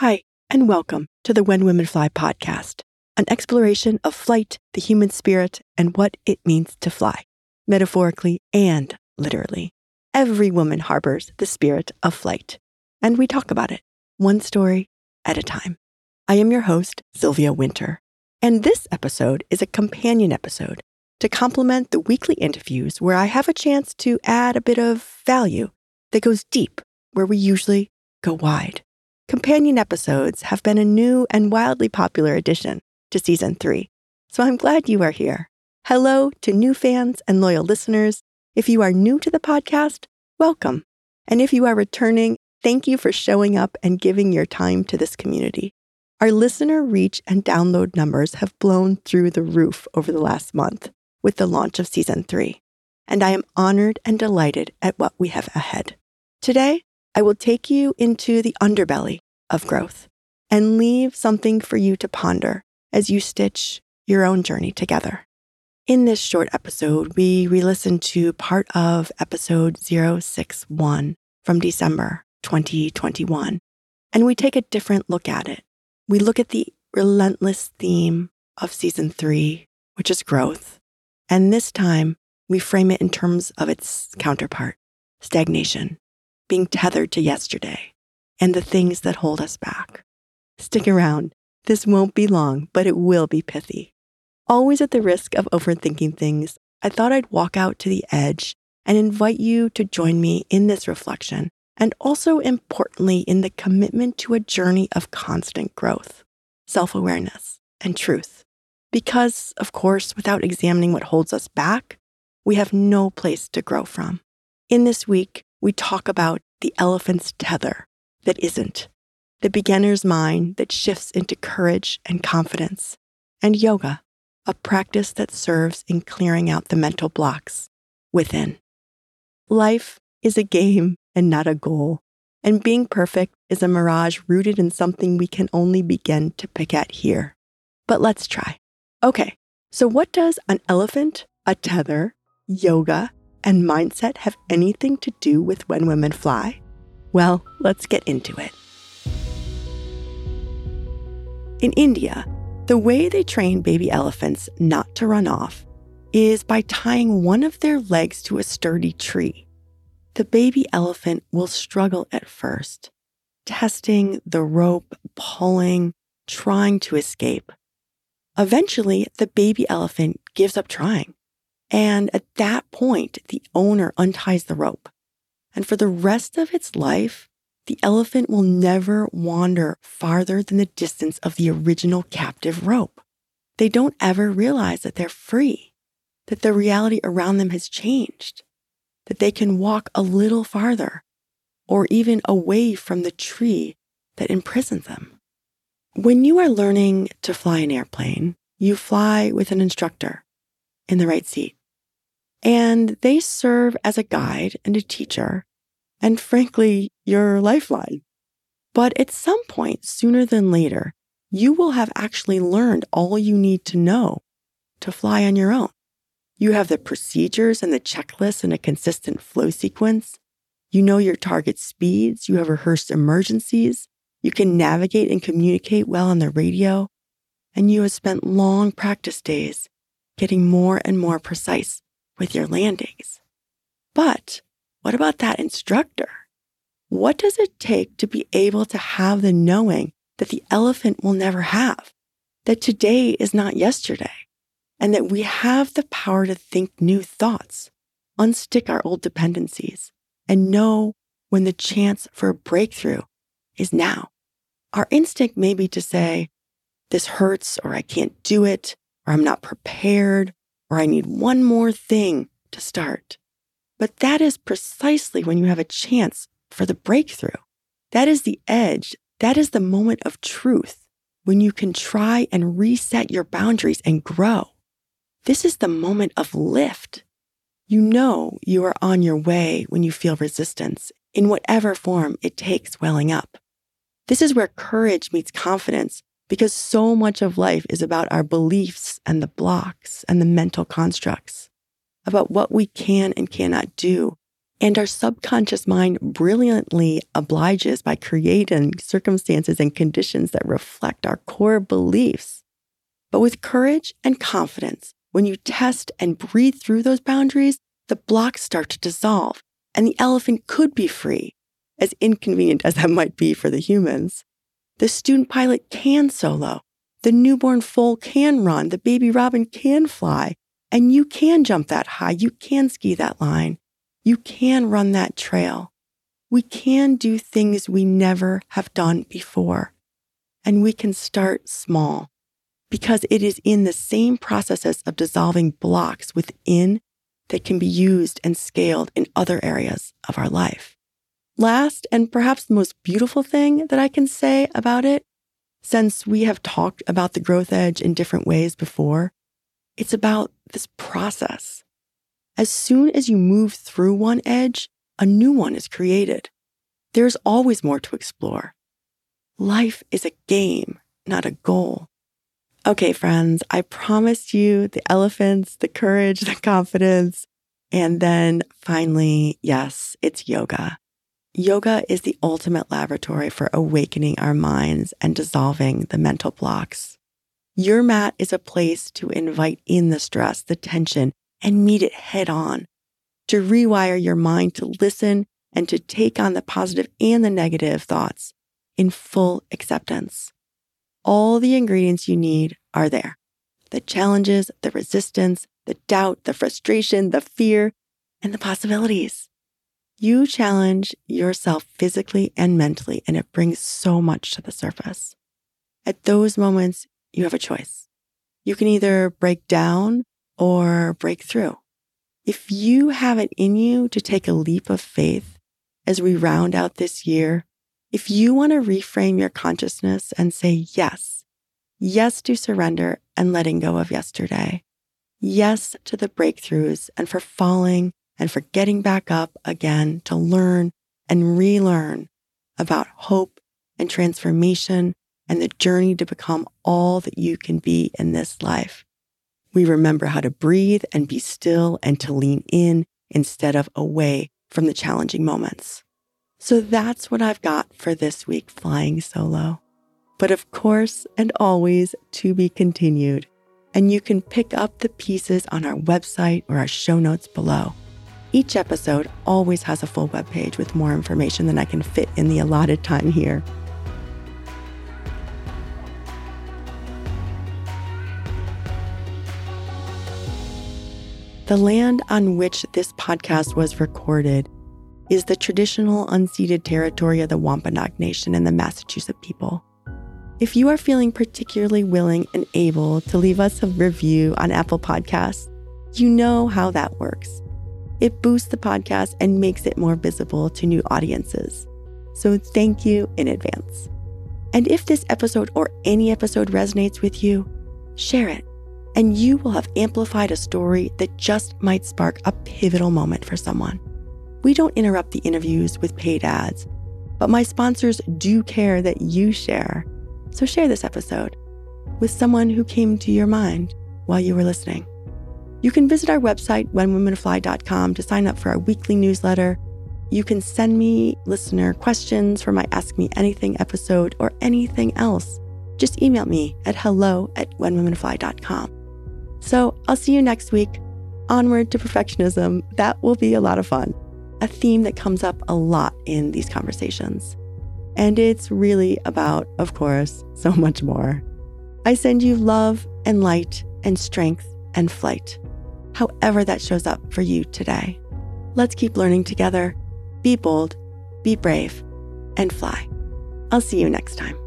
Hi, and welcome to the When Women Fly podcast, an exploration of flight, the human spirit, and what it means to fly, metaphorically and literally. Every woman harbors the spirit of flight, and we talk about it, one story at a time. I am your host, Sylvia Winter, and this episode is a companion episode to complement the weekly interviews where I have a chance to add a bit of value that goes deep where we usually go wide. Companion episodes have been a new and wildly popular addition to season three, so I'm glad you are here. Hello to new fans and loyal listeners. If you are new to the podcast, welcome. And if you are returning, thank you for showing up and giving your time to this community. Our listener reach and download numbers have blown through the roof over the last month with the launch of season three, and I am honored and delighted at what we have ahead. Today, I will take you into the underbelly of growth and leave something for you to ponder as you stitch your own journey together. In this short episode, we re listen to part of episode 061 from December 2021, and we take a different look at it. We look at the relentless theme of season three, which is growth, and this time we frame it in terms of its counterpart, stagnation being tethered to yesterday and the things that hold us back. Stick around. This won't be long, but it will be pithy. Always at the risk of overthinking things, I thought I'd walk out to the edge and invite you to join me in this reflection, and also importantly, in the commitment to a journey of constant growth, self awareness, and truth. Because, of course, without examining what holds us back, we have no place to grow from. In this week, we talk about the elephant's tether that isn't, the beginner's mind that shifts into courage and confidence, and yoga, a practice that serves in clearing out the mental blocks within. Life is a game and not a goal, and being perfect is a mirage rooted in something we can only begin to pick at here. But let's try. Okay, so what does an elephant, a tether, yoga, and mindset have anything to do with when women fly? Well, let's get into it. In India, the way they train baby elephants not to run off is by tying one of their legs to a sturdy tree. The baby elephant will struggle at first, testing the rope, pulling, trying to escape. Eventually, the baby elephant gives up trying and at that point, the owner unties the rope. And for the rest of its life, the elephant will never wander farther than the distance of the original captive rope. They don't ever realize that they're free, that the reality around them has changed, that they can walk a little farther or even away from the tree that imprisons them. When you are learning to fly an airplane, you fly with an instructor in the right seat. And they serve as a guide and a teacher, and frankly, your lifeline. But at some point, sooner than later, you will have actually learned all you need to know to fly on your own. You have the procedures and the checklists and a consistent flow sequence. You know your target speeds. You have rehearsed emergencies. You can navigate and communicate well on the radio. And you have spent long practice days getting more and more precise with your landings. But what about that instructor? What does it take to be able to have the knowing that the elephant will never have, that today is not yesterday, and that we have the power to think new thoughts, unstick our old dependencies, and know when the chance for a breakthrough is now? Our instinct may be to say, this hurts, or I can't do it, or I'm not prepared, or I need one more thing to start. But that is precisely when you have a chance for the breakthrough. That is the edge. That is the moment of truth when you can try and reset your boundaries and grow. This is the moment of lift. You know you are on your way when you feel resistance in whatever form it takes welling up. This is where courage meets confidence because so much of life is about our beliefs and the blocks and the mental constructs, about what we can and cannot do And our subconscious mind brilliantly obliges by creating circumstances and conditions that reflect our core beliefs. But with courage and confidence, when you test and breathe through those boundaries, the blocks start to dissolve and the elephant could be free, as inconvenient as that might be for the humans. The student pilot can solo. The newborn foal can run. The baby robin can fly. And you can jump that high. You can ski that line. You can run that trail. We can do things we never have done before. And we can start small because it is in the same processes of dissolving blocks within that can be used and scaled in other areas of our life. Last, and perhaps the most beautiful thing that I can say about it, since we have talked about the growth edge in different ways before, it's about this process. As soon as you move through one edge, a new one is created. There's always more to explore. Life is a game, not a goal. Okay, friends, I promised you the elephants, the courage, the confidence. And then finally, yes, it's yoga. Yoga is the ultimate laboratory for awakening our minds and dissolving the mental blocks. Your mat is a place to invite in the stress, the tension, and meet it head on, to rewire your mind to listen and to take on the positive and the negative thoughts in full acceptance. All the ingredients you need are there the challenges, the resistance, the doubt, the frustration, the fear, and the possibilities. You challenge yourself physically and mentally, and it brings so much to the surface. At those moments, you have a choice. You can either break down or break through. If you have it in you to take a leap of faith as we round out this year, if you want to reframe your consciousness and say yes, yes to surrender and letting go of yesterday, yes to the breakthroughs and for falling and for getting back up again to learn and relearn about hope and transformation and the journey to become all that you can be in this life. We remember how to breathe and be still and to lean in instead of away from the challenging moments. So that's what I've got for this week flying solo. But of course, and always to be continued. And you can pick up the pieces on our website or our show notes below. Each episode always has a full webpage with more information than I can fit in the allotted time here. The land on which this podcast was recorded is the traditional unceded territory of the Wampanoag Nation and the Massachusetts people. If you are feeling particularly willing and able to leave us a review on Apple Podcasts, you know how that works. It boosts the podcast and makes it more visible to new audiences. So thank you in advance. And if this episode or any episode resonates with you, share it, and you will have amplified a story that just might spark a pivotal moment for someone. We don't interrupt the interviews with paid ads, but my sponsors do care that you share. So share this episode with someone who came to your mind while you were listening. You can visit our website, whenwomenfly.com, to sign up for our weekly newsletter. You can send me listener questions for my Ask Me Anything episode or anything else. Just email me at hello at whenwomenfly.com. So I'll see you next week. Onward to perfectionism. That will be a lot of fun a theme that comes up a lot in these conversations. And it's really about, of course, so much more. I send you love and light and strength and flight, however that shows up for you today. Let's keep learning together. Be bold, be brave, and fly. I'll see you next time.